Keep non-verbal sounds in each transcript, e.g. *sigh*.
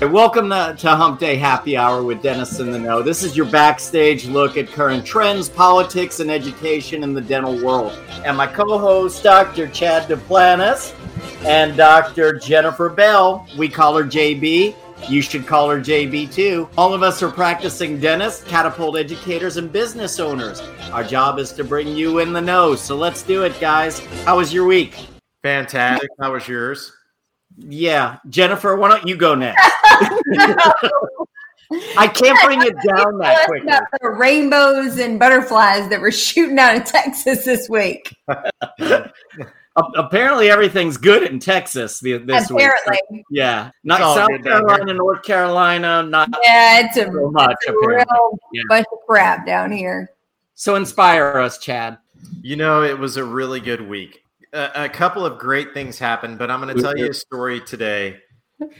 Welcome to, to Hump Day Happy Hour with Dentists in the Know. This is your backstage look at current trends, politics, and education in the dental world. And my co host, Dr. Chad Duplantis and Dr. Jennifer Bell. We call her JB. You should call her JB too. All of us are practicing dentists, catapult educators, and business owners. Our job is to bring you in the know. So let's do it, guys. How was your week? Fantastic. How was yours? Yeah. Jennifer, why don't you go next? *laughs* I can't bring it down that quickly. The rainbows and butterflies that were *laughs* shooting out of Texas this week. *laughs* Apparently, everything's good in Texas this apparently. week. Yeah, not South Carolina, North Carolina, not yeah, it's a, so much, it's a real yeah. bunch of crap down here. So inspire us, Chad. You know, it was a really good week. A, a couple of great things happened, but I'm going to tell you a story today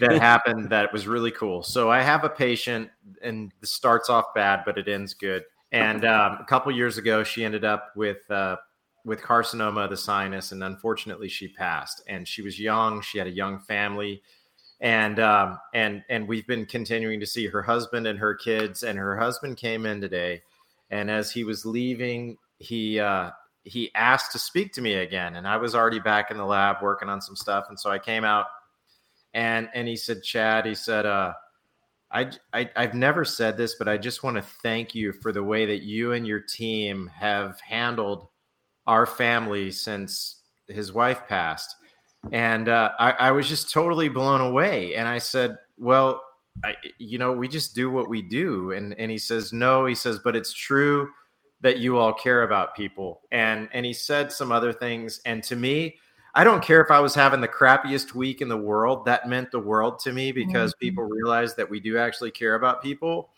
that *laughs* happened that was really cool. So I have a patient, and this starts off bad, but it ends good. And um, a couple years ago, she ended up with uh, with carcinoma of the sinus, and unfortunately, she passed. And she was young; she had a young family, and um, and and we've been continuing to see her husband and her kids. And her husband came in today, and as he was leaving, he uh, he asked to speak to me again, and I was already back in the lab working on some stuff, and so I came out and and he said, Chad, he said, uh, I, I I've never said this, but I just want to thank you for the way that you and your team have handled our family since his wife passed. And uh, I, I was just totally blown away. And I said, well, I, you know, we just do what we do. And and he says, no, he says, but it's true that you all care about people. And and he said some other things. And to me, I don't care if I was having the crappiest week in the world. That meant the world to me because mm-hmm. people realize that we do actually care about people,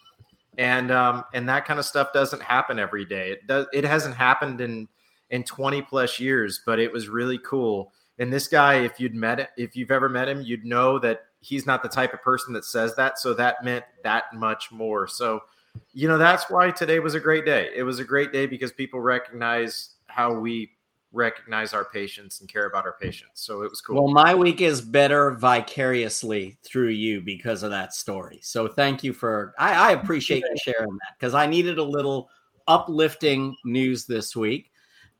and um, and that kind of stuff doesn't happen every day. It does. It hasn't happened in in 20 plus years, but it was really cool. And this guy, if you'd met it, if you've ever met him, you'd know that he's not the type of person that says that. So that meant that much more. So, you know, that's why today was a great day. It was a great day because people recognize how we recognize our patients and care about our patients. So it was cool. Well, my week is better vicariously through you because of that story. So thank you for I, I appreciate you sharing that because I needed a little uplifting news this week.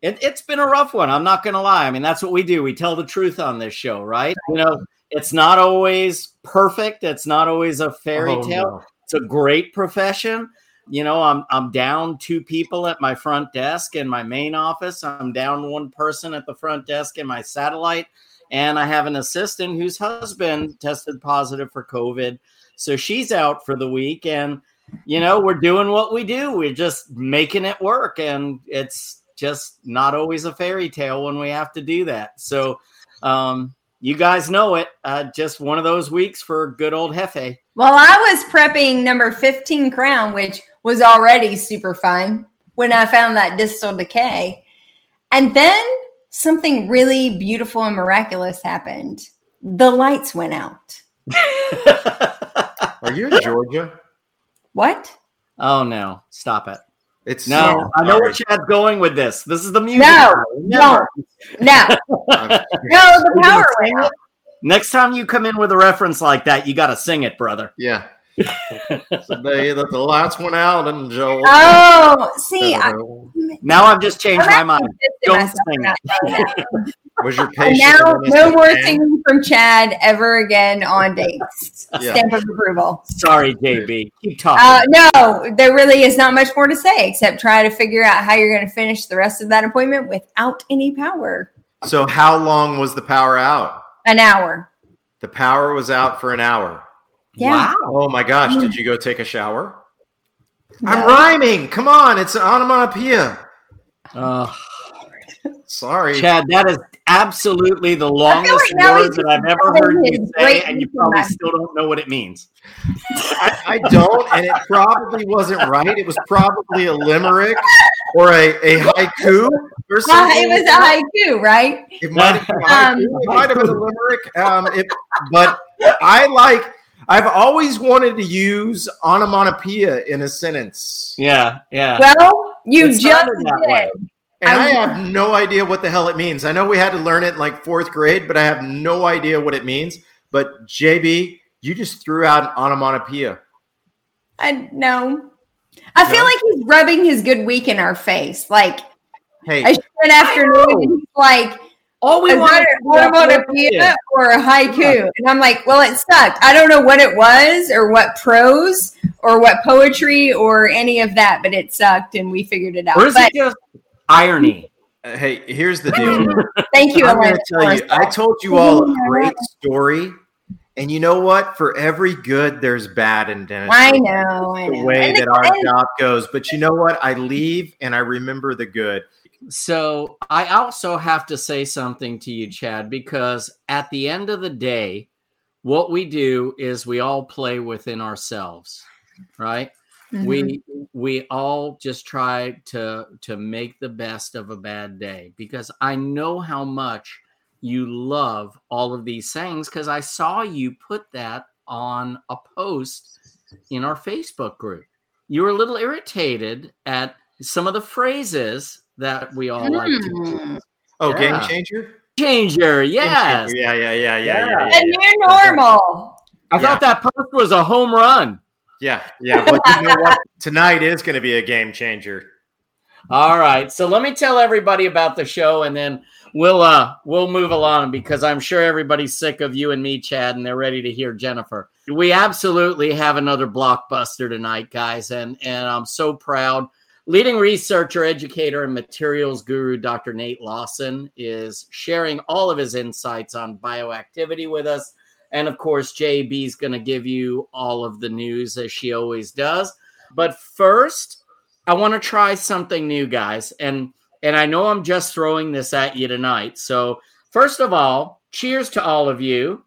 It, it's been a rough one. I'm not going to lie. I mean, that's what we do. We tell the truth on this show, right? You know, it's not always perfect. It's not always a fairy oh, tale. No. It's a great profession. You know i'm i'm down two people at my front desk in my main office. I'm down one person at the front desk in my satellite. And i have an assistant whose husband tested positive for covid. So she's out for the week. And you know we're doing what we do. We're just making it work. And it's just not always a fairy tale when we have to do that. So um you guys know it. Uh, just one of those weeks for good old Hefe. Well, I was prepping number 15 crown, which was already super fun when I found that distal decay. And then something really beautiful and miraculous happened. The lights went out. *laughs* Are you in Georgia? What? Oh no! Stop it! It's no. I know where Chad's going with this. This is the music. No, no, no, no. The *laughs* power went. Next time you come in with a reference like that, you got to sing it, brother. Yeah so *laughs* they that the lights went out and Joel. Oh, *laughs* see, I, now I've just changed I'm my mind. Don't sing it. *laughs* Was your patient now no more singing from Chad ever again on dates? Yeah. Stamp of approval. Sorry, JB. Keep talking. Uh, no, there really is not much more to say except try to figure out how you're going to finish the rest of that appointment without any power. So, how long was the power out? An hour. The power was out for an hour. Yeah. Wow. Oh my gosh. Did you go take a shower? I'm rhyming. Come on. It's an onomatopoeia. Uh, Sorry. Chad, that is absolutely the longest like word that I've ever heard you say, and you probably still don't know what it means. I, I, don't, and it probably wasn't right. It was probably a limerick or a, a haiku or something. it was a haiku, right? It might have been, um, it might have been a limerick, um, it, but I like – I've always wanted to use onomatopoeia in a sentence. Yeah, yeah. Well, you it just did. And I, I have no idea what the hell it means. I know we had to learn it in like fourth grade, but I have no idea what it means. But JB, You just threw out an onomatopoeia. I no. I feel like he's rubbing his good week in our face. Like Hey, I spent afternoon like All we is want that an onomatopoeia or a haiku? And I'm like, well, it sucked. I don't know what it was or what prose or what poetry or any of that, but it sucked and we figured it out. Or is But it just irony? uh, hey, here's the deal. *laughs* thank you, I'm going to tell you, I told you all a great story. And you know what? For every good, there's bad in dentistry. I know. I The way And that the- our job goes. But you know what? I leave and I remember the good. So I also have to say something to you, Chad, because at the end of the day, what we do is we all play within ourselves, right? Mhm. We we all just try to to make the best of a bad day because I know how much you love all of these things because I saw you put that on a post in our Facebook group. You were a little irritated at some of the phrases that we all like to Hmm. Oh, Yeah. game changer? changer. Game Yes. changer. Yeah, yeah, yeah, yeah, yeah. Yeah. Yeah, The yeah, new normal. I thought that post was a home run. yeah. yeah. But you know what? *laughs* Tonight is going to be a game changer. All right. So let me tell everybody about the show and then we'll uh we'll move along because I'm sure everybody's sick of you and me, Chad, and they're ready to hear Jennifer. We absolutely have another blockbuster tonight, guys, and and I'm so proud. Leading researcher, educator, and materials guru Dr. Nate Lawson is sharing all of his insights on bioactivity with us. And of course, JB is going to give you all of the news as she always does. But first, I want to try something new, guys. And and I know I'm just throwing this at you tonight. So, first of all, cheers to all of you.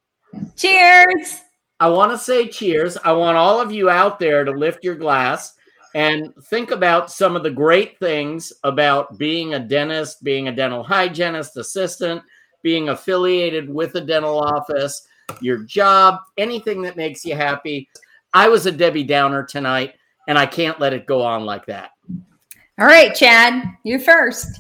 Cheers. I want to say cheers. I want all of you out there to lift your glass and think about some of the great things about being a dentist, being a dental hygienist assistant, being affiliated with a dental office, your job, anything that makes you happy. I was a Debbie Downer tonight, and I can't let it go on like that. All right, Chad, you first.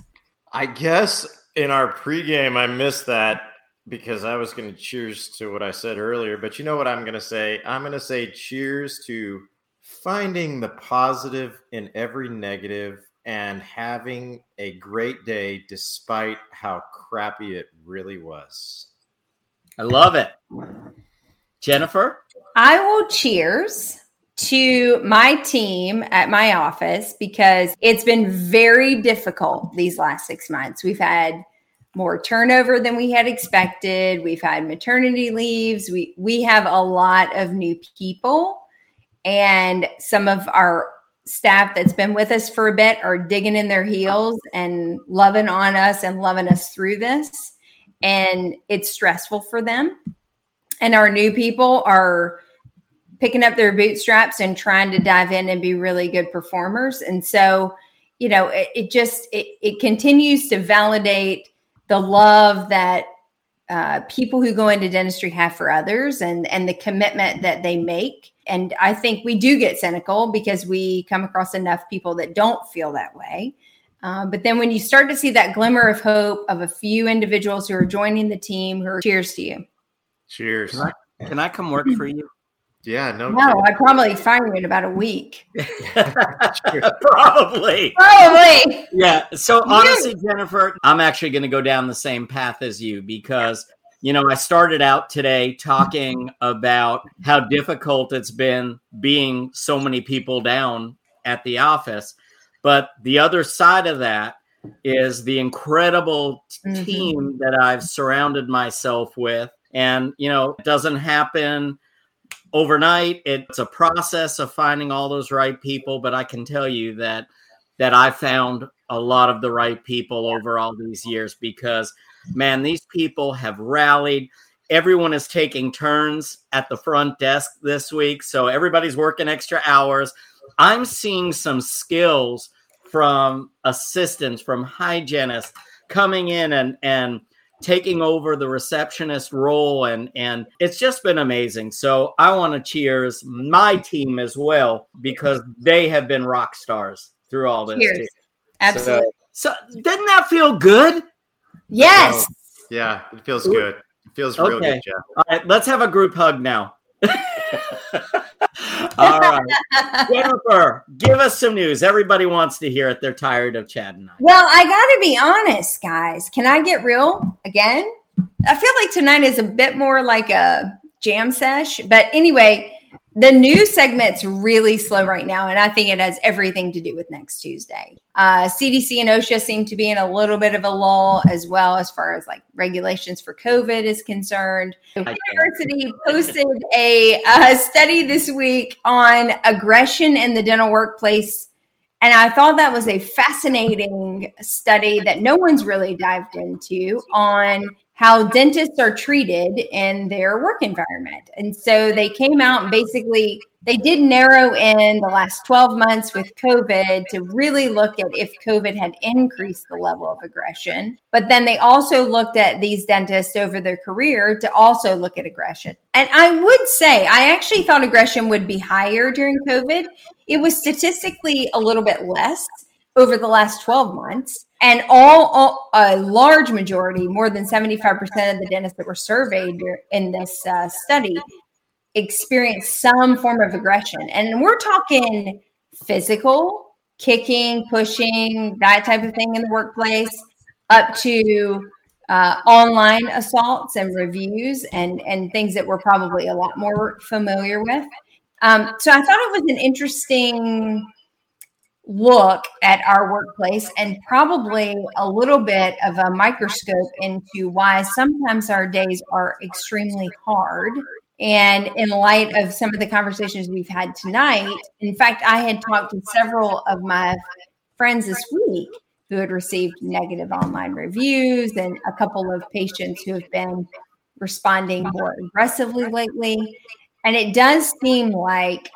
I guess in our pregame, I missed that because I was going to cheers to what I said earlier. But you know what I'm going to say? I'm going to say cheers to finding the positive in every negative and having a great day despite how crappy it really was. I love it. Jennifer? I will cheers to my team at my office because it's been very difficult these last six months. We've had more turnover than we had expected. We've had maternity leaves. We we have a lot of new people, and some of our staff that's been with us for a bit are digging in their heels and loving on us and loving us through this. And it's stressful for them. And our new people are picking up their bootstraps and trying to dive in and be really good performers. And so, you know, it, it just it, it continues to validate the love that uh, people who go into dentistry have for others and and the commitment that they make. And I think we do get cynical because we come across enough people that don't feel that way. Um, but then when you start to see that glimmer of hope of a few individuals who are joining the team, who are cheers to you. Cheers. Can I, can I come work for you? *laughs* Yeah, no. No, I'd probably fire you in about a week. *laughs* Probably. Probably. Yeah. So honestly, Jennifer, I'm actually going to go down the same path as you because, you know, I started out today talking about how difficult it's been being so many people down at the office. But the other side of that is the incredible Mhm. team that I've surrounded myself with. And, you know, it doesn't happen overnight. It's a process of finding all those right people. But I can tell you that that I found a lot of the right people over all these years because, man, these people have rallied. Everyone is taking turns at the front desk this week. So everybody's working extra hours. I'm seeing some skills from assistants, from hygienists coming in and, and taking over the receptionist role. And, and it's just been amazing. So I want to cheers my team as well because they have been rock stars through all this. Cheers. too. Absolutely. So, so doesn't that feel good? Yes. Yeah, it feels good. It feels real good, Jeff. All right, let's have a group hug now. *laughs* All right. *laughs* Jennifer, give us some news. Everybody wants to hear it. They're tired of Chad and I. Well, I got to be honest, guys. Can I get real again? I feel like tonight is a bit more like a jam sesh. But anyway, the news segment's really slow right now, and I think it has everything to do with next Tuesday. Uh, CDC and OSHA seem to be in a little bit of a lull as well as far as like regulations for COVID is concerned. University posted a, a study this week on aggression in the dental workplace. And I thought that was a fascinating study that no one's really dived into on how dentists are treated in their work environment. And so they came out and basically they did narrow in the last 12 months with COVID to really look at if COVID had increased the level of aggression. But then they also looked at these dentists over their career to also look at aggression. And I would say I actually thought aggression would be higher during COVID. It was statistically a little bit less over the last 12 months. And all, all a large majority, more than 75% of the dentists that were surveyed in this uh, study, experienced some form of aggression. And we're talking physical, kicking, pushing, that type of thing in the workplace, up to uh, online assaults and reviews and, and things that we're probably a lot more familiar with. Um, so I thought it was an interesting look at our workplace and probably a little bit of a microscope into why sometimes our days are extremely hard. And in light of some of the conversations we've had tonight, in fact, I had talked to several of my friends this week who had received negative online reviews and a couple of patients who have been responding more aggressively lately. And it does seem like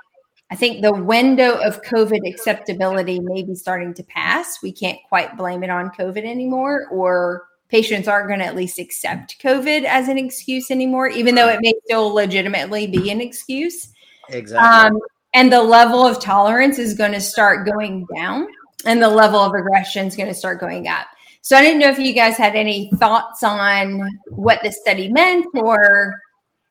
I think the window of COVID acceptability may be starting to pass. We can't quite blame it on COVID anymore, or patients aren't going to at least accept COVID as an excuse anymore, even though it may still legitimately be an excuse. Exactly. Um, and the level of tolerance is going to start going down, and the level of aggression is going to start going up. So I didn't know if you guys had any thoughts on what the study meant or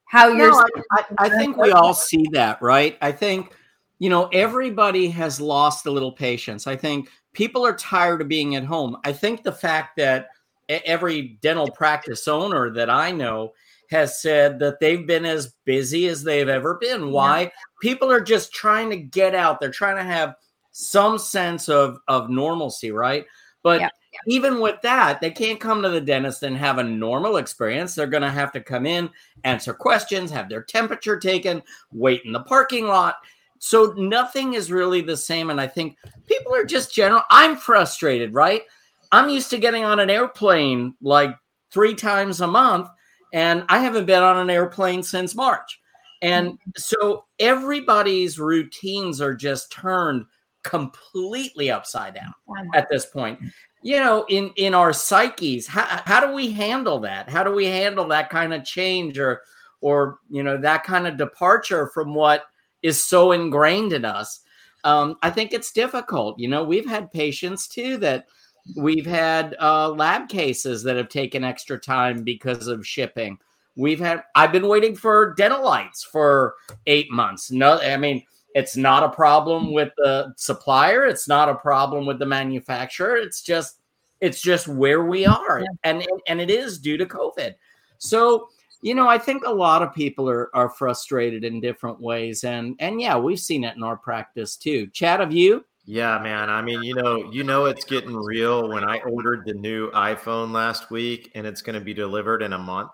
how you're. No, I, I, I think we all see that, right? I think you know, everybody has lost a little patience. I think people are tired of being at home. I think the fact that every dental practice owner that I know has said that they've been as busy as they've ever been. Why? Yeah. People are just trying to get out. They're trying to have some sense of of normalcy, right? But yeah. even with that, they can't come to the dentist and have a normal experience. They're going to have to come in, answer questions, have their temperature taken, wait in the parking lot so nothing is really the same. And I think people are just general. I'm frustrated, right? I'm used to getting on an airplane like three times a month, and I haven't been on an airplane since March. And mm-hmm. so everybody's routines are just turned completely upside down at this point. You know, in in our psyches, how, how do we handle that? How do we handle that kind of change or or you know that kind of departure from what is so ingrained in us. Um, I think it's difficult. You know, we've had patients too that we've had uh, lab cases that have taken extra time because of shipping. We've had, I've been waiting for dental lights for eight months. No, I mean, it's not a problem with the supplier. It's not a problem with the manufacturer. It's just, it's just where we are. And, and it is due to COVID. So, you know, I think a lot of people are are frustrated in different ways, and and yeah, we've seen it in our practice too. Chad, have you? Yeah, man. I mean, you know, you know, it's getting real when I ordered the new iPhone last week, and it's going to be delivered in a month.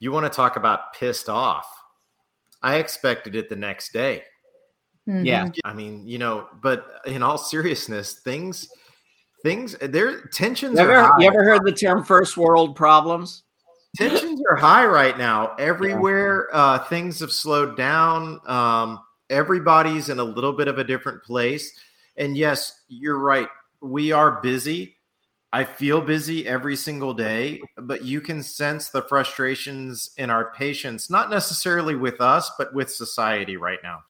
You want to talk about pissed off? I expected it the next day. Mm-hmm. Yeah, I mean, you know, but in all seriousness, things, things, there tensions. You ever, you ever heard the term first world problems? Tensions are high right now. Everywhere, uh, things have slowed down. Um, everybody's in a little bit of a different place. And yes, you're right. We are busy. I feel busy every single day, but you can sense the frustrations in our patients, not necessarily with us, but with society right now.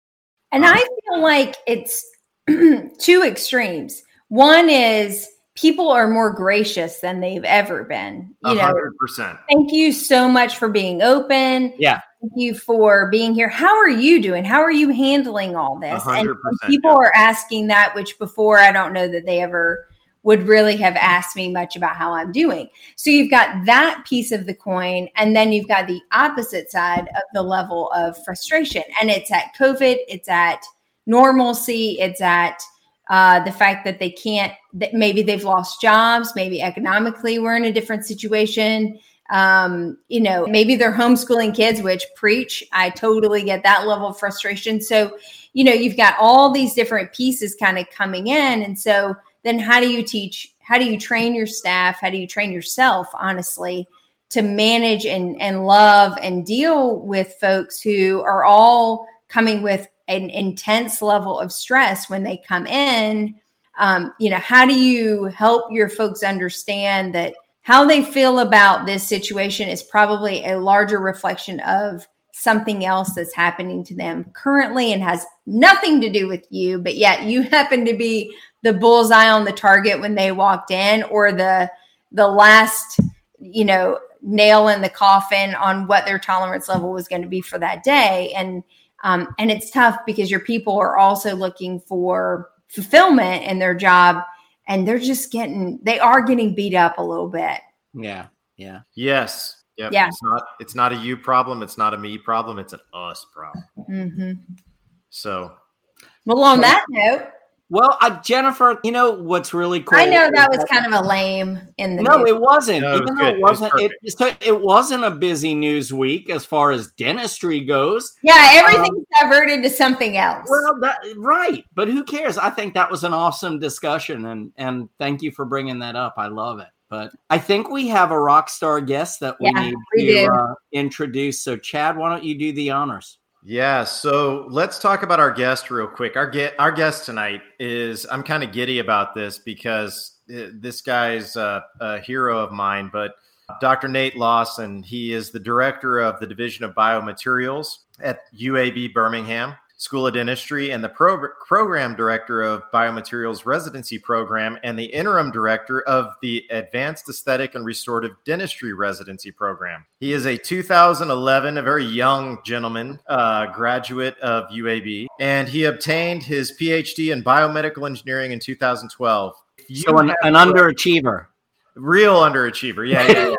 And um, I feel like it's *clears throat* two extremes. One is people are more gracious than they've ever been. You 100%. know, thank you so much for being open. Yeah. thank you for being here. How are you doing? How are you handling all this? 100%, and people are asking that, which before I don't know that they ever would really have asked me much about how I'm doing. So you've got that piece of the coin, and then you've got the opposite side of the level of frustration. And it's at COVID, it's at normalcy, it's at uh, the fact that they can't, that maybe they've lost jobs, maybe economically we're in a different situation. Um, you know, maybe they're homeschooling kids, which preach. I totally get that level of frustration. So, you know, you've got all these different pieces kind of coming in. And so, then how do you teach how do you train your staff how do you train yourself honestly to manage and and love and deal with folks who are all coming with an intense level of stress when they come in um, you know how do you help your folks understand that how they feel about this situation is probably a larger reflection of something else that's happening to them currently and has nothing to do with you but yet you happen to be the bullseye on the target when they walked in or the the last you know nail in the coffin on what their tolerance level was going to be for that day. And um, and it's tough because your people are also looking for fulfillment in their job and they're just getting they are getting beat up a little bit Yeah. Yeah. Yes. Yep. Yeah. It's not it's not a you problem, it's not a me problem, it's an us problem. hmm So well on that note Well, I, Jennifer, you know what's really cool? i know that was kind of a lame in the No, news. it wasn't. No, it Even was though good. it It was wasn't, it, so it wasn't a busy news week as far as dentistry goes. yeah everything's diverted to something else Well, that right, but who cares? I think that was an awesome discussion, and and thank you for bringing that up. I love it. But I think we have a rock star guest that we Yeah, need we to uh, introduce. So, Chad, why don't you do the honors? Yeah, so let's talk about our guest real quick. Our get our guest tonight is I'm kind of giddy about this because uh, this guy's uh, a hero of mine, but Dr. Nate Lawson, he is the director of the Division of Biomaterials at UAB Birmingham School of Dentistry and the pro- program director of Biomaterials Residency Program and the interim director of the Advanced Aesthetic and Restorative Dentistry Residency Program. He is a 2011, a very young gentleman, uh, graduate of UAB, and he obtained his PhD in biomedical engineering in 2012. You So, an, an underachiever. real underachiever. Yeah, yeah,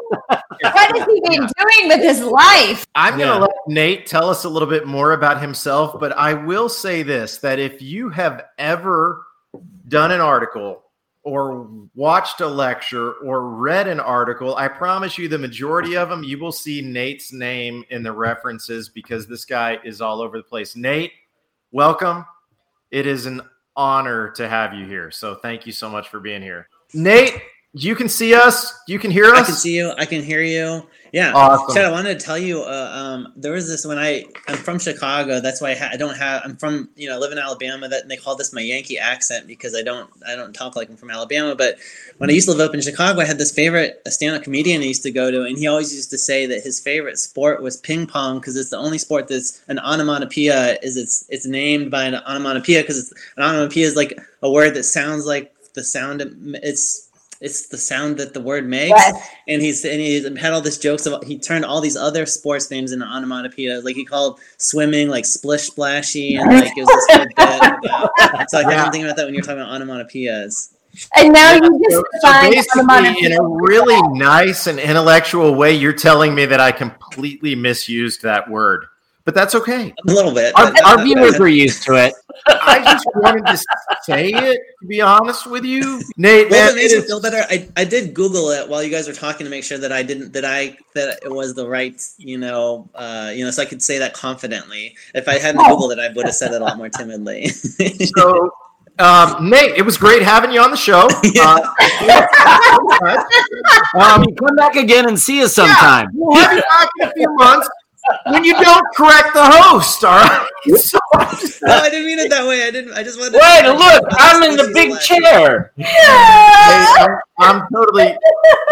yeah. what has he been doing with his life I'm going to Yeah. let Nate tell us a little bit more about himself, but I will say this that if you have ever done an article or watched a lecture or read an article, I promise you the majority of them, you will see Nate's name in the references because this guy is all over the place. Nate, welcome. It is an honor to have you here. So thank you so much for being here. Nate, you can see us, you can hear us. I can see you. I can hear you. Yeah. Awesome. Chad, I wanted to tell you. Uh, um, there was this when I I'm from Chicago. That's why I, ha- I don't have. I'm from you know I live in Alabama. That and they call this my Yankee accent because I don't I don't talk like I'm from Alabama. But when I used to live up in Chicago, I had this favorite stand-up comedian I used to go to, and he always used to say that his favorite sport was ping pong because it's the only sport that's an onomatopoeia. Is it's it's named by an onomatopoeia because an onomatopoeia is like a word that sounds like the sound. It's it's the sound that the word makes Yes. and he's and he had all these jokes about he turned all these other sports names into onomatopoeia. Like he called swimming like splish splashy and *laughs* like it was this whole bit about, so like, Yeah. I'm thinking about that when you're talking about onomatopoeias. And now Yeah, you just so, so basically, in a really nice and intellectual way, you're telling me that I completely misused that word, but that's okay. A little bit. Our, our viewers are used to it. I just wanted to say it. To be honest with you, Nate, Well, man, if it makes it feel better, I, I did Google it while you guys were talking to make sure that I didn't that I that it was the right you know uh, you know so I could say that confidently. If I hadn't Googled it, I would have said it a lot more timidly. *laughs* so. Um, Nate, it was great having you on the show. *laughs* Uh, Um, *laughs* come back again and see us sometime. we'll have you back in a few months when you don't correct the host. All right. *laughs* So, no, I didn't mean it that way. I didn't. I just wanted. to- Wait, look, I'm in the big last- chair. Hey, I'm, I'm totally,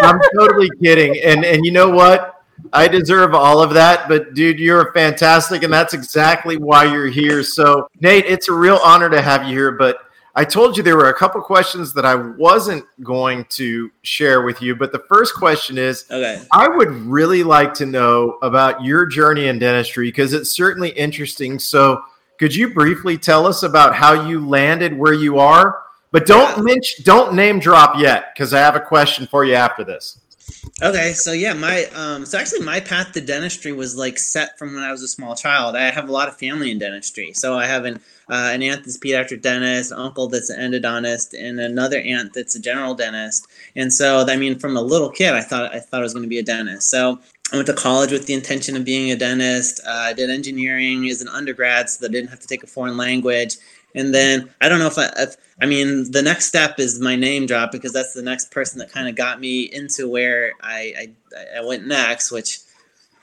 I'm totally kidding. And and you know what? I deserve all of that. But dude, you're fantastic, and that's exactly why you're here. So Nate, it's a real honor to have you here. But I told you there were a couple questions that I wasn't going to share with you, but the first question is Okay. I would really like to know about your journey in dentistry because it's certainly interesting. So, could you briefly tell us about how you landed where you are? But don't Yeah. mention, don't name drop yet because I have a question for you after this. Okay, so yeah, my um, so actually my path to dentistry was like set from when I was a small child. I have a lot of family in dentistry, so I have an uh, an aunt that's a pediatric dentist, uncle that's an endodontist, and another aunt that's a general dentist. And so, I mean, from a little kid, I thought I thought I was going to be a dentist. So I went to college with the intention of being a dentist. Uh, I did engineering as an undergrad, so that I didn't have to take a foreign language. And then I don't know if I, if, I mean, the next step is my name drop because that's the next person that kind of got me into where I, I, I went next, which,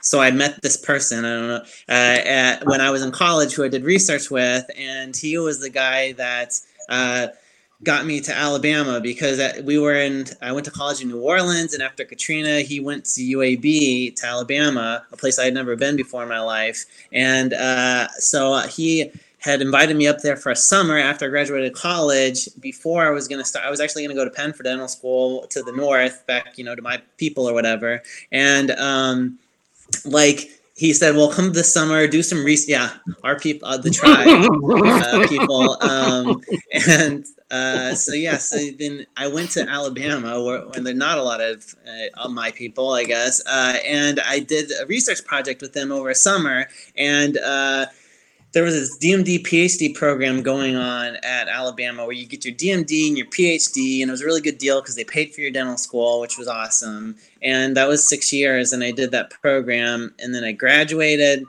so I met this person, I don't know, uh, at, when I was in college who I did research with, and he was the guy that, uh, got me to Alabama because uh, we were in. I went to college in New Orleans, and after Katrina, he went to UAB to Alabama, a place I had never been before in my life. And uh, so he had invited me up there for a summer after I graduated college. Before I was going to start, I was actually going to go to Penn for dental school to the north, back you know to my people or whatever. And um, like he said, "Well, come this summer, do some research." Yeah, our people, uh, the tribe uh, people, um, *laughs* and uh, so yeah. So then I went to Alabama, where, where there are not a lot of, uh, of my people, I guess, uh, and I did a research project with them over summer, and uh, there was this DMD PhD program going on at Alabama where you get your DMD and your PhD, and it was a really good deal because they paid for your dental school, which was awesome. And that was six years, and I did that program, and then I graduated.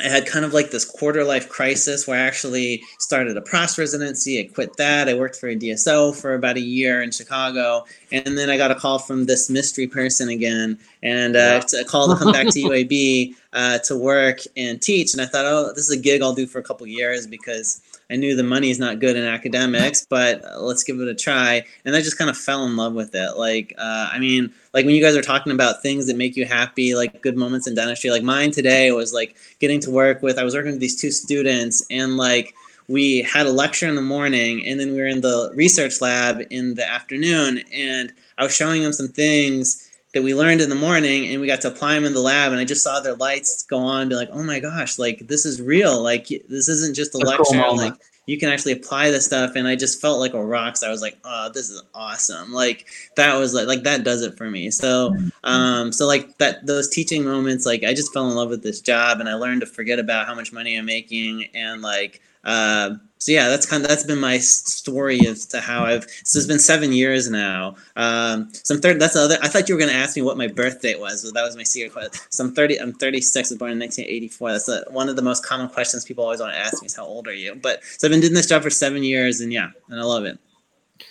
I had kind of like this quarter life crisis where I actually started a PROS residency. I quit that. I worked for a DSO for about a year in Chicago. And then I got a call from this mystery person again and uh, a call to come back to UAB uh, to work and teach. And I thought, oh, this is a gig I'll do for a couple years because I knew the money is not good in academics, but uh, let's give it a try. And I just kind of fell in love with it. Like, uh, I mean, like when you guys are talking about things that make you happy, like good moments in dentistry, like mine today was like getting to work with, I was working with these two students and like, we had a lecture in the morning and then we were in the research lab in the afternoon and I was showing them some things that we learned in the morning and we got to apply them in the lab and I just saw their lights go on and be like, oh my gosh, like this is real. Like this isn't just a A lecture. moment. like you can actually apply this stuff. And I just felt like a rock star. I was like, oh, this is awesome. Like that was like, like that does it for me. So, um, so like that, those teaching moments, like I just fell in love with this job and I learned to forget about how much money I'm making and like, uh, so yeah, that's kind of that's been my story as to how I've. So it's been seven years now. Um, so I'm third. That's the other. I thought you were going to ask me what my birth date was, but that was my secret question. So I'm thirty. I'm 36. I was born in 1984. That's the, one of the most common questions people always want to ask me is how old are you? But so I've been doing this job for seven years, and yeah, and I love it.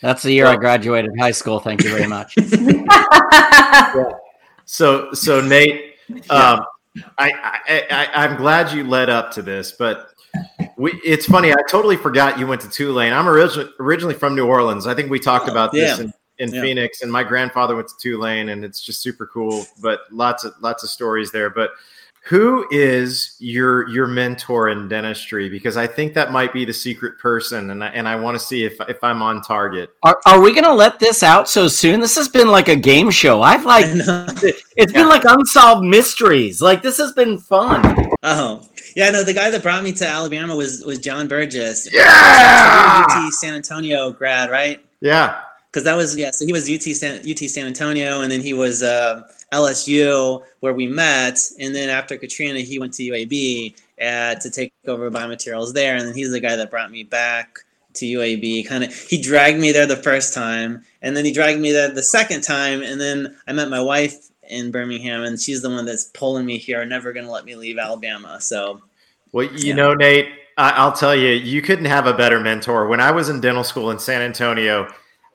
That's the year I graduated high school. Thank you very much. *laughs* So, so Nate, um, I, I, I, I'm glad you led up to this, but we, it's funny. I totally forgot you went to Tulane. I'm originally originally from New Orleans. I think we talked oh, about this in, in Yeah. Phoenix, and my grandfather went to Tulane, and it's just super cool. But lots of lots of stories there. But who is your your mentor in dentistry? Because I think that might be the secret person, and I, and I want to see if if I'm on target. Are, are we going to let this out so soon? This has been like a game show. I've like, *laughs* I know. it's been like unsolved mysteries. Like, this has been fun. Oh, yeah. No, the guy that brought me to Alabama was was John Burgess. Yeah! UT San Antonio grad, right? Yeah, because that was yeah. So he was UT San, UT San Antonio, and then he was uh, LSU where we met, and then after Katrina, he went to UAB uh, to take over biomaterials there, and then he's the guy that brought me back to UAB. Kind of, he dragged me there the first time, and then he dragged me there the second time, and then I met my wife in Birmingham, and she's the one that's pulling me here, never gonna let me leave Alabama. So Well, you Yeah. know, Nate, I- I'll tell you, you couldn't have a better mentor. When I was in dental school in San Antonio,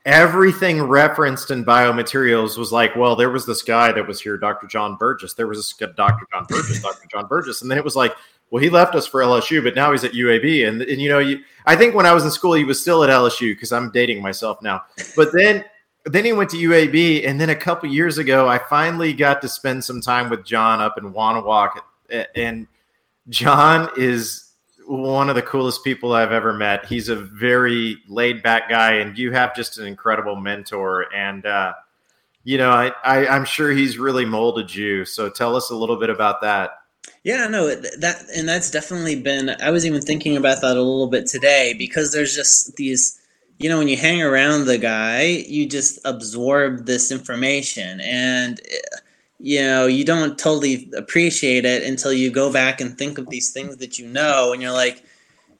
everything referenced in biomaterials was like, well, there was this guy that was here, Dr. John Burgess. There was this Dr. John Burgess, Dr. John Burgess. And then it was like, well, he left us for LSU, but now he's at UAB. And, and you know, you, I think when I was in school, he was still at LSU because I'm dating myself now. But then then he went to UAB, and then a couple years ago, I finally got to spend some time with John up in Wanawak, and John is one of the coolest people I've ever met. He's a very laid back guy, and you have just an incredible mentor. And uh, you know, I, I I'm sure he's really molded you. So tell us a little bit about that. Yeah, no, that and that's definitely been. I was even thinking about that a little bit today because there's just these. You know, when you hang around the guy, you just absorb this information, and you know you don't totally appreciate it until you go back and think of these things that you know, and you're like,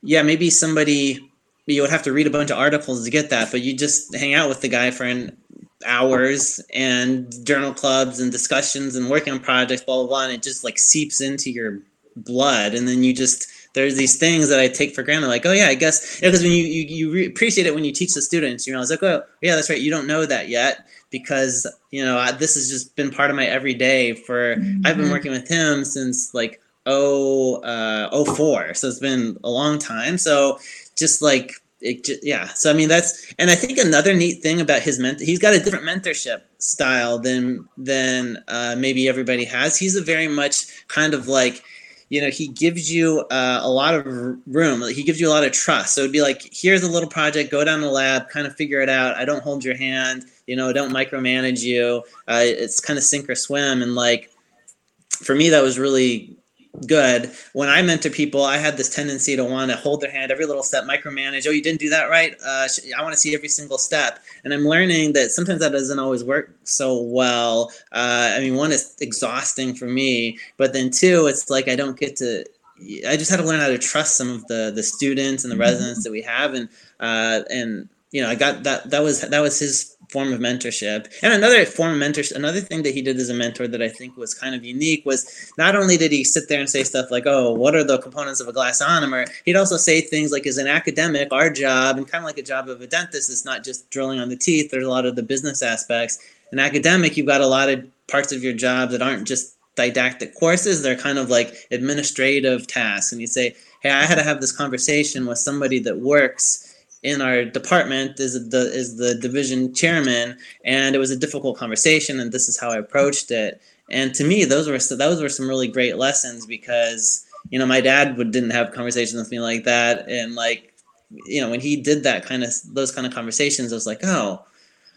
yeah, maybe somebody you would have to read a bunch of articles to get that, but you just hang out with the guy for an hours and journal clubs and discussions and working on projects, blah blah blah, and it just like seeps into your blood, and then you just there's these things that I take for granted, like oh yeah, I guess because when you you, you re- appreciate it when you teach the students, you it's like oh yeah, that's right, you don't know that yet because you know I, this has just been part of my everyday for mm-hmm. I've been mm-hmm. working with him since like oh uh 04 so it's been a long time so just like it just, yeah. So I mean that's and I think another neat thing about his mentor, he's got a different mentorship style than than uh, maybe everybody has. He's a very much kind of like you know he gives you uh, a lot of room. He gives you a lot of trust. So it'd be like here's a little project go down the lab kind of figure it out. I don't hold your hand you know don't micromanage you. Uh, it's kind of sink or swim. And like for me that was really good. When I mentor people, I had this tendency to want to hold their hand every little step, micromanage. Oh, you didn't do that right. Uh, I want to see every single step. And I'm learning that sometimes that doesn't always work so well. Uh, I mean, one is exhausting for me, but then two, it's like I don't get to. I just had to learn how to trust some of the the students and the mm-hmm. residents that we have, and uh, and you know, I got that. That was that was his form of mentorship. And another form of mentorship, another thing that he did as a mentor that I think was kind of unique was not only did he sit there and say stuff like, "Oh, what are the components of a glass ionomer?" He'd also say things like, "As an academic, our job, and kind of like a job of a dentist, is not just drilling on the teeth. There's a lot of the business aspects. An academic, you've got a lot of parts of your job that aren't just didactic courses. They're kind of like administrative tasks. And you say, "Hey, I had to have this conversation with somebody that works." In our department is the is the division chairman, and it was a difficult conversation, and this is how I approached it. And to me, those were those were some really great lessons because you know my dad would didn't have conversations with me like that, and like you know when he did that kind of those kind of conversations, I was like, oh,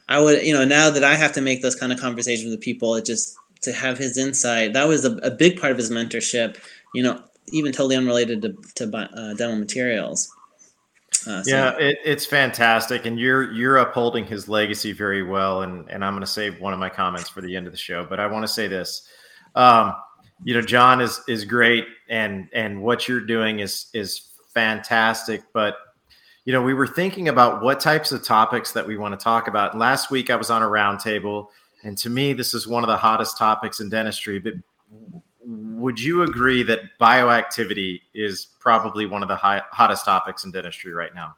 I would you know now that I have to make those kind of conversations with people, it just to have his insight that was a, a big part of his mentorship. You know, even totally unrelated to to uh, dental materials. Uh, so. Yeah, it, it's fantastic, and you're you're upholding his legacy very well. And and I'm going to save one of my comments for the end of the show, but I want to say this. Um, you know, John is is great, and and what you're doing is is fantastic. But you know, we were thinking about what types of topics that we want to talk about. Last week, I was on a roundtable, and to me, this is one of the hottest topics in dentistry. But would you agree that bioactivity is probably one of the high, hottest topics in dentistry right now?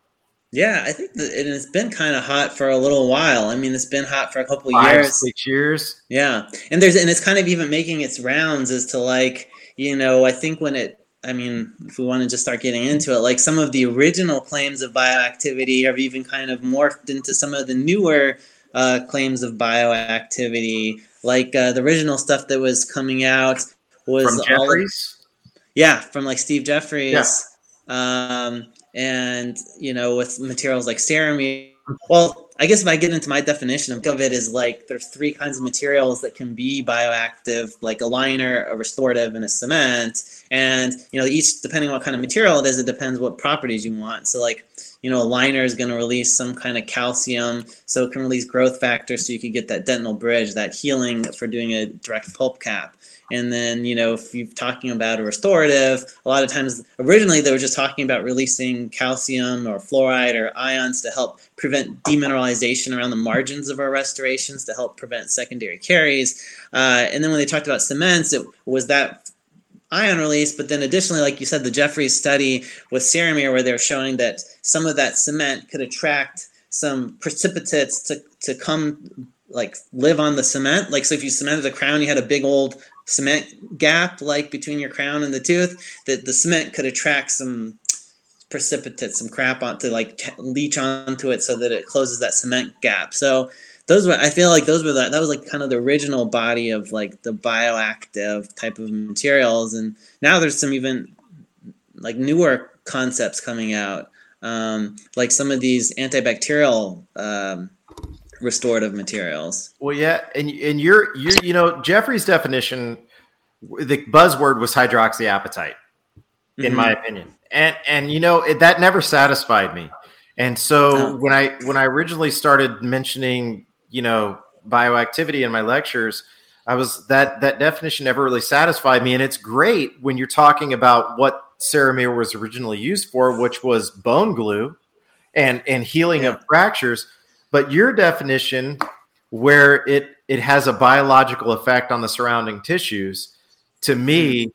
Yeah, I think that it's been kind of hot for a little while. I mean, it's been hot for a couple Five, years, six years. Yeah, and there's and it's kind of even making its rounds as to like you know I think when it I mean, if we want to just start getting into it, like some of the original claims of bioactivity have even kind of morphed into some of the newer uh, claims of bioactivity. Like uh, the original stuff that was coming out was from Jefferies. All, yeah, from like Steve Jefferies. Yeah. Um, and you know, with materials like Ceramir. Well, I guess if I get into my definition of it is like there's three kinds of materials that can be bioactive, like a liner, a restorative, and a cement. And you know, each depending on what kind of material it is, it depends what properties you want. So like, you know, a liner is going to release some kind of calcium, so it can release growth factors, so you can get that dentin bridge, that healing for doing a direct pulp cap. And then, you know, if you're talking about a restorative, a lot of times originally they were just talking about releasing calcium or fluoride or ions to help prevent demineralization around the margins of our restorations to help prevent secondary caries. Uh, and then when they talked about cements, it was that ion release, but then additionally, like you said, the Jefferies study with Ceramir, where they're showing that some of that cement could attract some precipitates to, to come like live on the cement. Like so if you cemented a crown, you had a big old cement gap like between your crown and the tooth, that the cement could attract some precipitate, some crap onto like t- leach onto it so that it closes that cement gap. So those were I feel like those were the, that was like kind of the original body of like the bioactive type of materials and now there's some even like newer concepts coming out, um, like some of these antibacterial um, restorative materials. Well, yeah, and and you're you you know Jefferies' definition, the buzzword was hydroxyapatite, in mm-hmm. my opinion, and and you know it, that never satisfied me, and so oh. when I when I originally started mentioning you know bioactivity in my lectures. I was that that definition never really satisfied me, and it's great when you're talking about what Ceramir was originally used for, which was bone glue and and healing yeah. of fractures. But your definition, where it it has a biological effect on the surrounding tissues, to me hmm.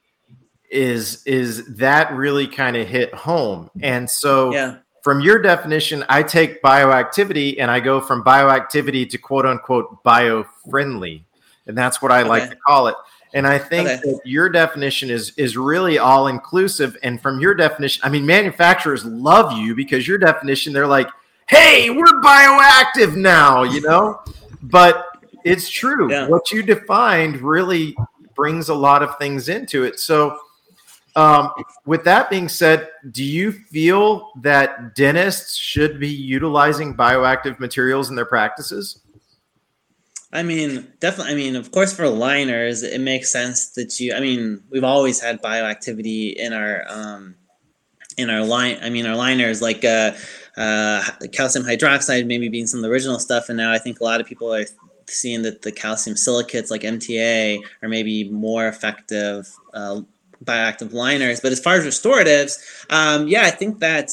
is is that really kind of hit home. And so yeah. from your definition, I take bioactivity and I go from bioactivity to quote unquote bio friendly. And that's what I okay. like to call it. And I think okay. that your definition is is really all inclusive. And from your definition, I mean, manufacturers love you because your definition, they're like, "Hey, we're bioactive now," you know. But it's true. Yeah. What you defined really brings a lot of things into it. So, um, with that being said, do you feel that dentists should be utilizing bioactive materials in their practices? I mean, definitely. I mean, of course, for liners, it makes sense that you. I mean, we've always had bioactivity in our um, in our line. I mean, our liners like uh, uh, calcium hydroxide, maybe being some of the original stuff, and now I think a lot of people are seeing that the calcium silicates like MTA are maybe more effective uh, bioactive liners. But as far as restoratives, um, yeah, I think that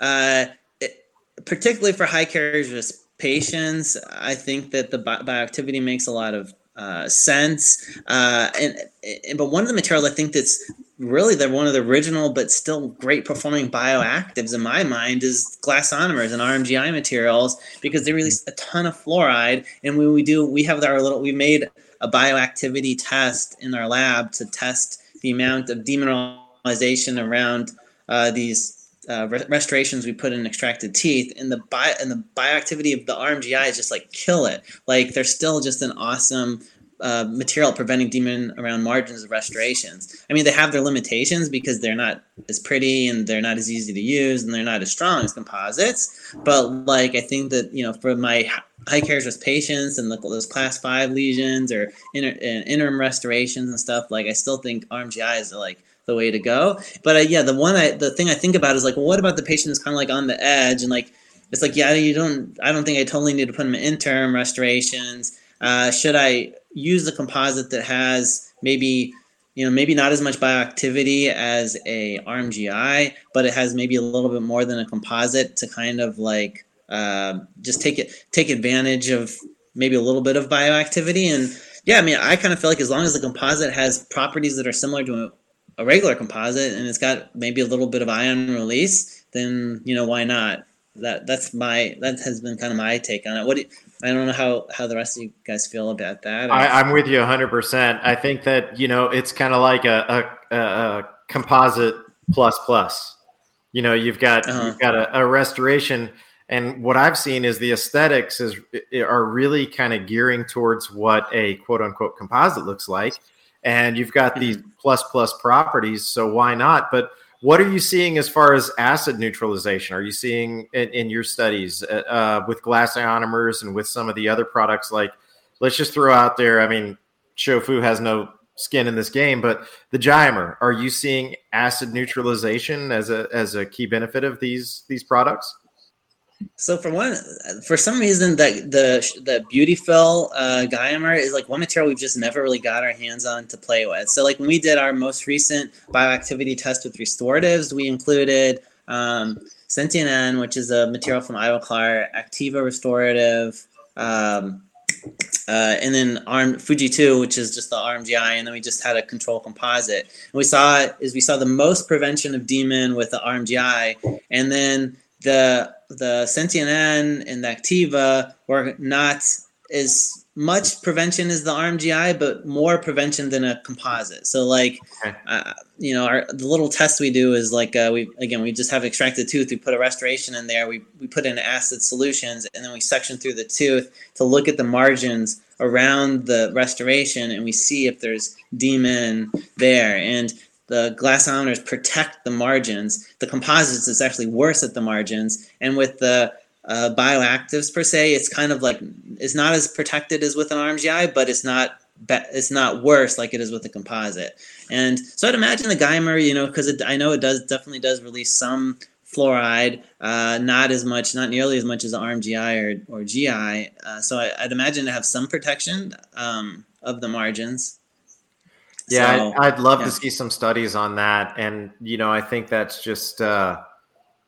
uh, it, particularly for high caries patients. I think that the bi- bioactivity makes a lot of uh, sense. Uh, and, and, but one of the materials I think that's really the one of the original but still great performing bioactives in my mind is glass ionomers and RMGI materials because they release a ton of fluoride. And when we do, we have our little, we made a bioactivity test in our lab to test the amount of demineralization around uh, these uh, restorations we put in extracted teeth and the bio and the bioactivity of the RMGI is just like kill it. Like they're still just an awesome uh, material preventing demin around margins of restorations. I mean, they have their limitations because they're not as pretty and they're not as easy to use and they're not as strong as composites. But like, I think that you know, for my high with patients and the, those class five lesions or inter, interim restorations and stuff, like I still think RMGIs are like the way to go. But uh, yeah, the one I the thing I think about is like, well, what about the patient who's kind of like on the edge and like it's like, yeah, you don't. I don't think I totally need to put them in interim restorations. Uh, should I use the composite that has maybe you know maybe not as much bioactivity as a RMGI, but it has maybe a little bit more than a composite to kind of like uh, just take it take advantage of maybe a little bit of bioactivity and yeah, I mean, I kind of feel like as long as the composite has properties that are similar to a regular composite and it's got maybe a little bit of ion release, then you know why not? That that's my that has been kind of my take on it. What do you, I don't know how how the rest of you guys feel about that. I, am with you 100. percent I think that you know it's kind of like a, a, a, composite plus plus. You know, you've got uh-huh. you've got a, a restoration and what I've seen is the aesthetics is are really kind of gearing towards what a quote unquote composite looks like and you've got these plus plus properties so why not? But what are you seeing as far as acid neutralization? Are you seeing in, in your studies uh, uh, with glass ionomers and with some of the other products? Like let's just throw out there i mean shofu has no skin in this game but the Giomer are you seeing acid neutralization as a as a key benefit of these these products so for one, for some reason, that the the Beautifil uh, Giomer is like one material we've just never really got our hands on to play with. So like when we did our most recent bioactivity test with restoratives, we included um, Cention N, which is a material from Ivoclar, Activa Restorative, um, uh, and then Arm Fuji 2, which is just the RMGI, and then we just had a control composite. And we saw is we saw the most prevention of demin with the RMGI, and then the the Cention N and the Activa were not as much prevention as the RMGI, but more prevention than a composite. So, like, okay. uh, you know, our the little test we do is like uh, we again we just have extracted tooth. We put a restoration in there. We we put in acid solutions, and then we section through the tooth to look at the margins around the restoration, and we see if there's demin there. And the glass ionomers protect the margins. The composites is actually worse at the margins, and with the uh, bioactives per se, it's kind of like it's not as protected as with an RMGI, but it's not it's not worse like it is with the composite. And so I'd imagine the Giomer, you know, because I know it does definitely does release some fluoride, uh, not as much, not nearly as much as RMGI or, or GI. Uh, so I, would imagine to have some protection um, of the margins. Yeah, so, I'd, I'd, love yeah. to see some studies on that. And, you know, I think that's just, uh,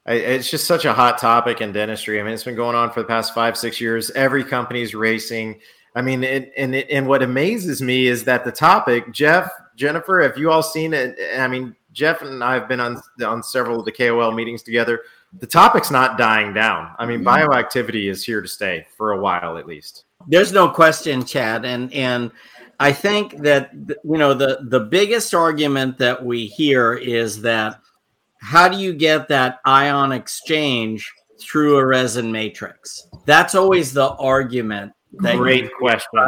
it's just such a hot topic in dentistry. I mean, it's been going on for the past five, six years. Every company's racing. I mean, it, and it, and what amazes me is that the topic, Jeff, Jennifer, have you all seen it? I mean, Jeff and I have been on on several of the KOL meetings together. The topic's not dying down. I mean, mm-hmm. bioactivity is here to stay for a while at least. There's no question, Chad, and and I think that you know the the biggest argument that we hear is that how do you get that ion exchange through a resin matrix? That's always the argument. Great you, question.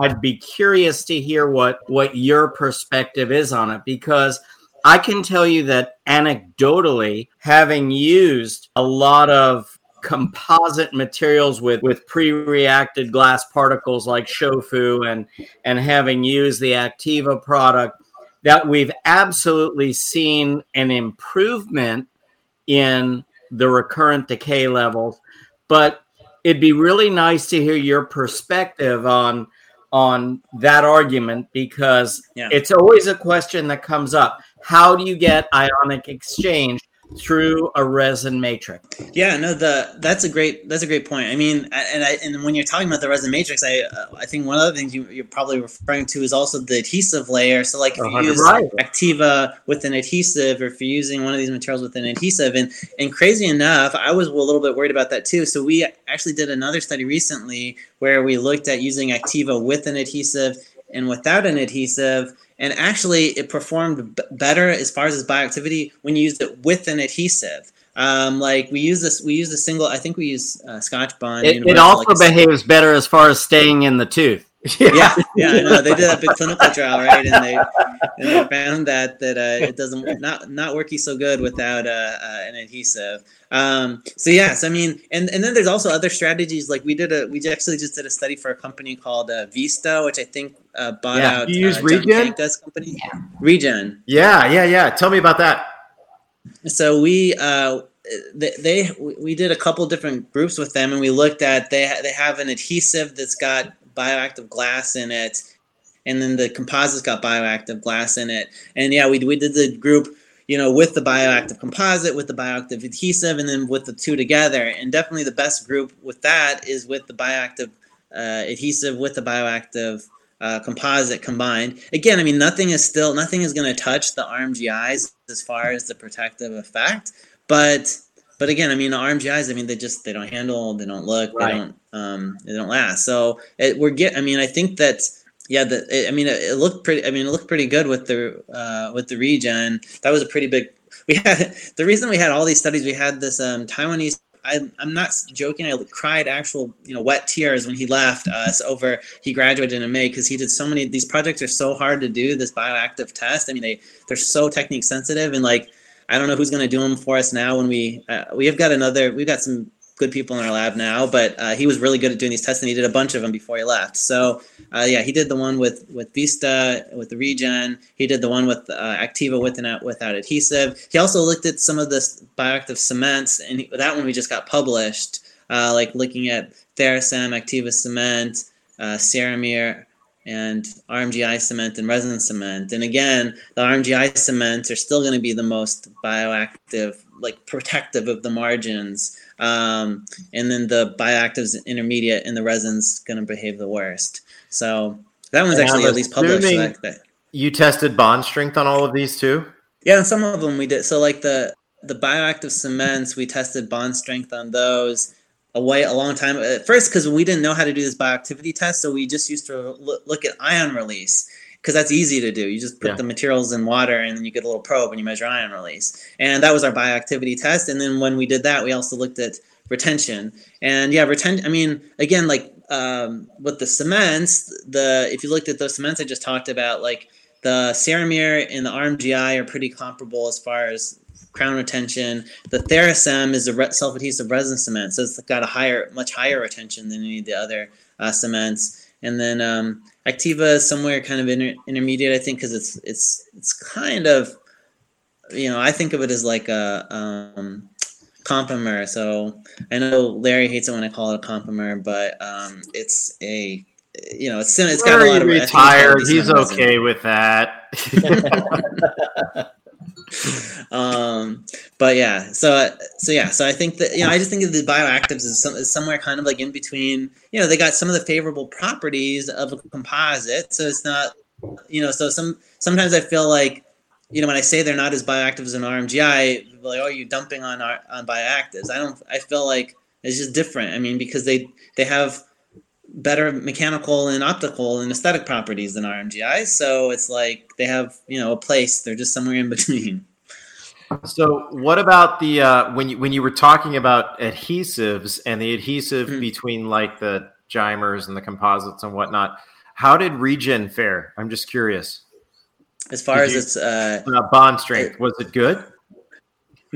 I'd be curious to hear what what your perspective is on it because I can tell you that anecdotally, having used a lot of composite materials with with pre-reacted glass particles like shofu and and having used the activa product that we've absolutely seen an improvement in the recurrent decay levels but it'd be really nice to hear your perspective on on that argument because yeah. it's always a question that comes up how do you get ionic exchange through a resin matrix? Yeah, no, the that's a great that's a great point. I mean, and I and when you're talking about the resin matrix, I uh, I think one of the things you, you're probably referring to is also the adhesive layer. So like if you use right. Activa with an adhesive, or if you're using one of these materials with an adhesive, and and crazy enough, I was a little bit worried about that too. So we actually did another study recently where we looked at using Activa with an adhesive and without an adhesive and actually it performed b- better as far as its bioactivity when you used it with an adhesive. Um, like we use this, we use a single. I think we use uh, Scotchbond. It, it also like behaves better as far as staying in the tooth. Yeah, yeah, yeah I know. They did that big *laughs* clinical trial, right? And they and they found that that uh, it doesn't not not working so good without uh, uh, an adhesive. Um, so yes, I mean, and and then there's also other strategies. Like we did a we actually just did a study for a company called uh, Vista, which I think uh, bought yeah. out. You use uh, Regen? company. Yeah. Regen. Yeah, yeah, yeah. Tell me about that. So we uh, they, they we did a couple different groups with them, and we looked at they they have an adhesive that's got bioactive glass in it, and then the composites got bioactive glass in it. And yeah, we we did the group you know, with the bioactive composite, with the bioactive adhesive, and then with the two together. And definitely the best group with that is with the bioactive uh, adhesive with the bioactive uh, composite combined. Again, I mean, nothing is still nothing is going to touch the RMGIs as far as the protective effect, but but again, I mean, the RMGIs, I mean, they just they don't handle, they don't look, right. they don't um, they don't last. So it, we're get. I mean, I think that yeah, the, it, I mean, it, it, looked pretty. I mean, it looked pretty good with the uh, with the regen. That was a pretty big. *laughs* We had the reason we had all these studies. We had this um, Taiwanese. I, I'm not joking. I cried actual, you know, wet tears when he left us over. He graduated in May because he did so many. These projects are so hard to do. This bioactive test. I mean, they they're so technique sensitive, and like I don't know who's going to do them for us now. When we uh, we have got another, we've got some good people in our lab now, but uh, he was really good at doing these tests, and he did a bunch of them before he left. So uh, yeah, he did the one with with Vista with the regen. He did the one with uh, Activa with and without adhesive. He also looked at some of the bioactive cements, and he, that one we just got published. Uh, like looking at Theracem, Activa cement, uh, Ceramir, and RMGI cement and resin cement. And again, the RMGI cements are still going to be the most bioactive, like protective of the margins. Um, and then the bioactives intermediate and the resin's going to behave the worst. So that one's actually at least published. that, that, you tested bond strength on all of these too? Yeah, and some of them we did. So like the the bioactive cements, we tested bond strength on those a way a long time at first because we didn't know how to do this bioactivity test, so we just used to look at ion release because that's easy to do. You just put yeah. the materials in water and then you get a little probe and you measure ion release. And that was our bioactivity test. And then when we did that, we also looked at retention. And yeah, retention. I mean, again, like um, with the cements, the if you looked at those cements I just talked about, like the Ceramir and the RMGI are pretty comparable as far as crown retention. The Theracem is a re- self-adhesive resin cement, so it's got a higher, much higher retention than any of the other uh, cements. And then um, Activa is somewhere kind of inter- intermediate, I think, because it's it's it's kind of, you know, I think of it as like a um, compomer. So I know Larry hates it when I call it a compomer, but um, it's a you know, it's it's got a lot of retired. He's okay with that. *laughs* *laughs* *laughs* *laughs* um, but yeah, so so yeah, so I think that you know, I just think of the bioactives as, some, as somewhere kind of like in between. You know, they got some of the favorable properties of a composite, so it's not, you know, so some sometimes I feel like, you know, when I say they're not as bioactive as an RMGI, like, oh, you dumping on our on bioactives. I don't. I feel like it's just different. I mean, because they they have better mechanical and optical and aesthetic properties than RMGIs. So it's like they have, you know, a place. They're just somewhere in between. *laughs* So what about the uh, when you when you were talking about adhesives and the adhesive mm-hmm. between like the Giomers and the composites and whatnot? How did Regen fare? I'm just curious. As far did as you, its uh, uh, bond strength, was it good?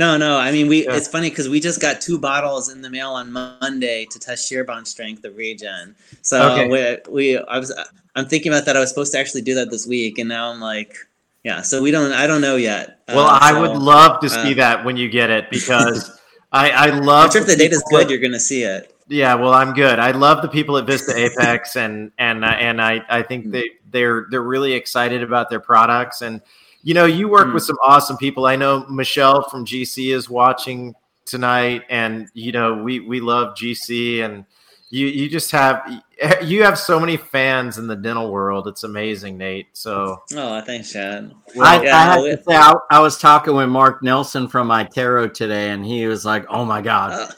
No, no. I mean, we. Yeah. It's funny because we just got two bottles in the mail on Monday to test shear bond strength of Regen. So okay. we, we, I was, I'm thinking about that. I was supposed to actually do that this week, and now I'm like, yeah. So we don't. I don't know yet. Well, uh, I would love to see uh, that when you get it because *laughs* I, I love. I'm sure if the data's good, you're going to see it. Yeah, well, I'm good. I love the people at Vista Apex, and and uh, and I I think hmm. they they're they're really excited about their products and you know, you work mm. with some awesome people. I know Michelle from GC is watching tonight, and you know, we we love GC, and you you just have you have so many fans in the dental world. It's amazing, Nate. So, oh, thanks, Chad. Well, I, yeah, I had to say, I, I, was talking with Mark Nelson from iTero today, and he was like, "Oh my god." Uh,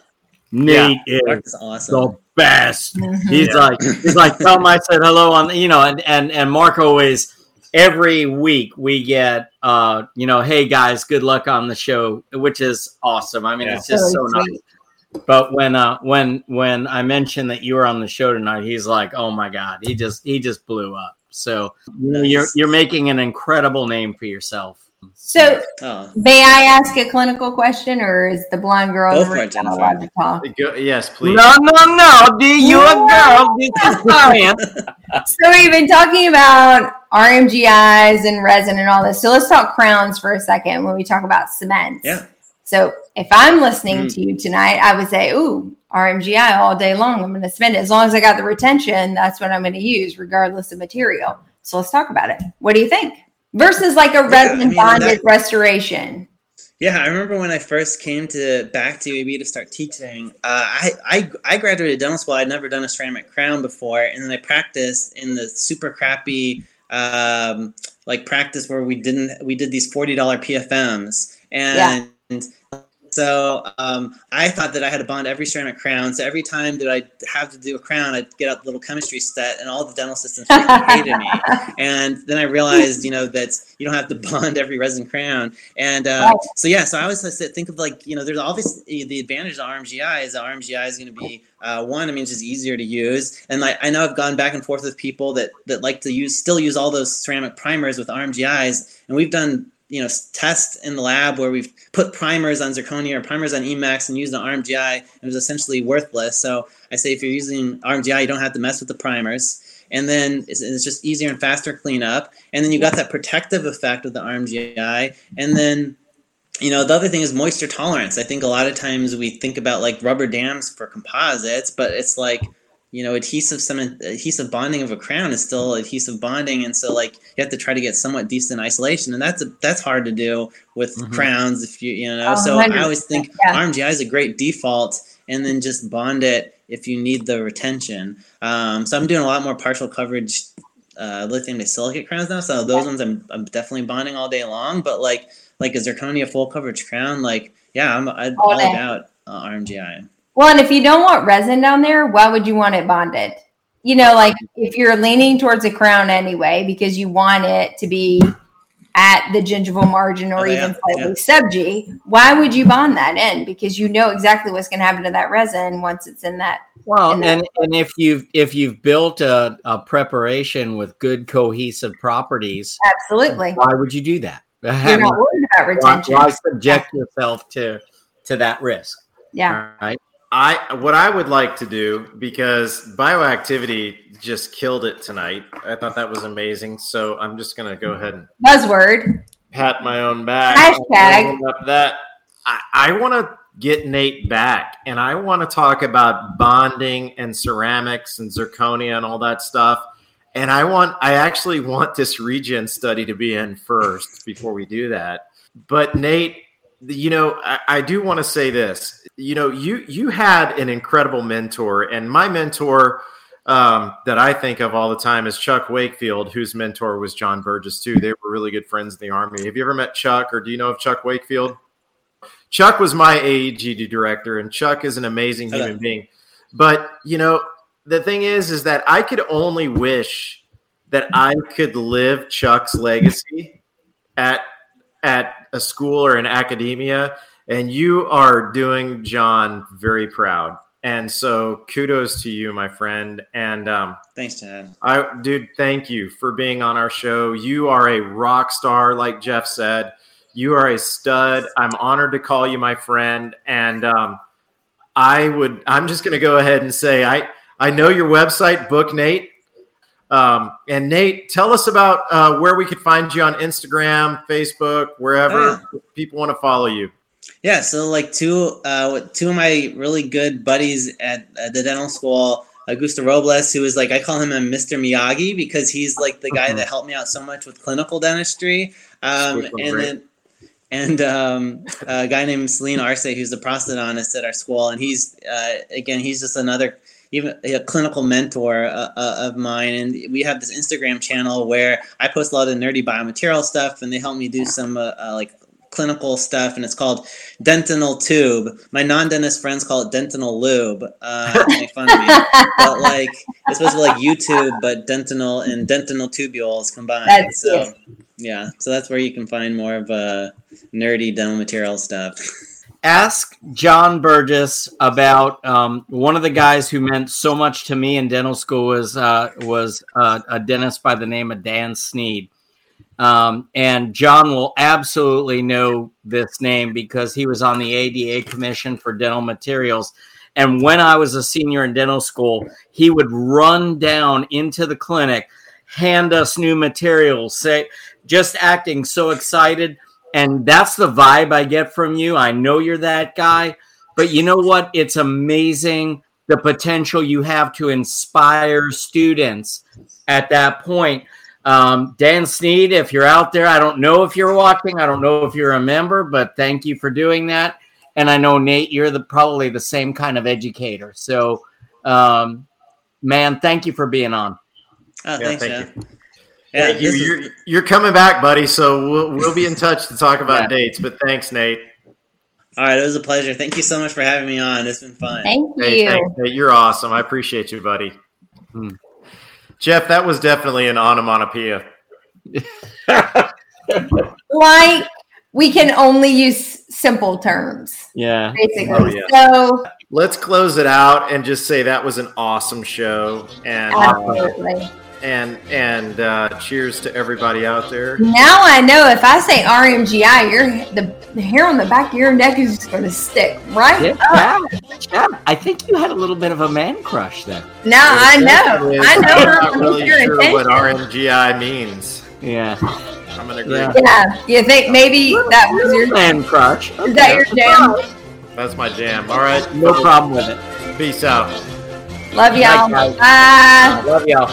Nate yeah, is awesome. the best. Mm-hmm. He's yeah. like, he's like, tell him I said hello on, you know, and and and Mark always every week we get uh you know hey guys good luck on the show which is awesome. I mean yeah. it's just so nice. but when uh when when i mentioned that you were on the show tonight he's like oh my god he just he just blew up. So you know, you're you're making an incredible name for yourself so, oh. may I ask a clinical question, or is the blind girl allowed to talk? Yes, please. No, no, no. Do you a girl? This *laughs* is so we've been talking about RMGIs and resin and all this. So let's talk crowns for a second when we talk about cement. Yeah. So if I'm listening mm. to you tonight, I would say, "Ooh, RMGI all day long. I'm going to spend it as long as I got the retention. That's what I'm going to use, regardless of material." So let's talk about it. What do you think? Versus like a resin yeah, I mean, bonded that, restoration. Yeah, I remember when I first came to back to UAB to start teaching. Uh, I, I I graduated dental school. I'd never done a ceramic crown before, and then I practiced in the super crappy um, like practice where we didn't we did these forty dollar PFMs, and yeah. So um, I thought that I had to bond every ceramic crown. So every time that I have to do a crown, I'd get out the little chemistry set, and all the dental assistants hated me. *laughs* And then I realized, you know, that you don't have to bond every resin crown. And uh, so yeah, so I always think of like, you know, there's obviously the advantage of RMGI is RMGI is going to be uh, one. I mean, it's just easier to use. And like I know I've gone back and forth with people that that like to use still use all those ceramic primers with RMGIs, and we've done you know test in the lab where we've put primers on zirconia or primers on Emax and used an RMGI. It was essentially worthless. So I say if you're using RMGI, you don't have to mess with the primers. And then it's, it's just easier and faster cleanup. And then you got that protective effect of the RMGI. And then you know the other thing is moisture tolerance i think a lot of times we think about like rubber dams for composites but it's like you know adhesive some adhesive bonding of a crown is still adhesive bonding. And so like you have to try to get somewhat decent isolation. And that's a, that's hard to do with mm-hmm. crowns if you you know. Oh, so 100%. i always think yeah. rmgi is a great default and then just bond it if you need the retention. Um, so i'm doing a lot more partial coverage uh, lithium disilicate crowns now. So those ones I'm, I'm definitely bonding all day long. But like like is there coming a zirconia full coverage crown like yeah i'm I'd all about uh, rmgi well, and if you don't want resin down there, why would you want it bonded? You know, like if you're leaning towards a crown anyway, because you want it to be at the gingival margin or Oh, yeah, even slightly yeah. sub G, why would you bond that in? Because you know exactly what's going to happen to that resin once it's in that. Well, And and and if you've if you've built a, a preparation with good cohesive properties, Absolutely. why would you do that? *laughs* You're not worried about why, retention. why subject yourself to to that risk? Yeah. Right. I what I would like to do because bioactivity just killed it tonight. I thought that was amazing. So I'm just gonna go ahead and Buzzword. pat my own back. Hashtag. Up that I, I want to get Nate back, and I want to talk about bonding and ceramics and zirconia and all that stuff. And I want, I actually want this regen study to be in first before we do that. But Nate, you know, I, I do want to say this. You know, you you had an incredible mentor, and my mentor um, that I think of all the time is Chuck Wakefield, whose mentor was John Burgess too. They were really good friends in the army. Have you ever met Chuck, or do you know of Chuck Wakefield? Chuck was my AEGD director, and Chuck is an amazing Hello. human being. But you know, the thing is, is that I could only wish that I could live Chuck's legacy at at a school or in academia, and you are doing John very proud. And so, kudos to you, my friend. And um, Thanks, Chad. I, dude, thank you for being on our show. You are a rock star, like Jeff said. You are a stud. I'm honored to call you my friend. And um, I would, I'm just going to go ahead and say, I, I know your website, Book Nate. Um, and Nate, tell us about uh, where we could find you on Instagram, Facebook, wherever Oh, people want to follow you. Yeah, so like two uh two of my really good buddies at, at the dental school, Augusto Robles, who is like I call him a Mr. Miyagi because he's like the guy that helped me out so much with clinical dentistry. Um and great. then and um, a guy named Celine Arce, who's a prosthodontist at our school, and he's uh, again he's just another even a clinical mentor uh, uh, of mine. And we have this Instagram channel where I post a lot of nerdy biomaterial stuff, and they help me do some uh, uh, like clinical stuff, and it's called Dentinal Tube. My non-dentist friends call it Dentinal Lube. Uh, make fun of me, but like it's supposed to be like YouTube, but dentinal and dentinal tubules combined. That's so yes. yeah, so that's where you can find more of uh, nerdy dental material stuff. *laughs* Ask John Burgess about um, one of the guys who meant so much to me in dental school was uh, was uh, a dentist by the name of Dan Sneed. Um, and John will absolutely know this name because he was on the ADA Commission for Dental Materials. And when I was a senior in dental school, he would run down into the clinic, hand us new materials, say, just acting so excited. And that's the vibe I get from you. I know you're that guy, but you know what? It's amazing the potential you have to inspire students at that point. Um, Dan Sneed, if you're out there, I don't know if you're watching, I don't know if you're a member, but thank you for doing that. And I know Nate, you're the probably the same kind of educator. So, um, man, thank you for being on. Oh, Yeah, thanks, thank Jeff. you. Yeah, Thank you. Is, you're, you're coming back, buddy. So we'll, we'll be in touch to talk about Yeah. dates. But thanks, Nate. all right. It was a pleasure. Thank you so much for having me on. It's been fun. Thank Hey, you. thanks, Nate. You're awesome. I appreciate you, buddy. Hmm. Jeff, that was definitely an onomatopoeia. *laughs* Like we can only use simple terms, Yeah. basically. Oh, yeah. So Let's close it out and just say that was an awesome show. And uh, absolutely. And and uh, cheers to everybody out there. Now I know if I say RMGI, your the, the hair on the back of your neck is just going to stick right Yeah, up. yeah, yeah. I think you had a little bit of a man crush then. Now I know. I know I'm not really your sure what attention. RMGI means. Yeah. I'm gonna agree. Yeah. Yeah, you think maybe that was your man crush. is that your jam? That's my jam. All right. No problem with it. Peace out. Love y'all. Night, guys. Bye. Love y'all.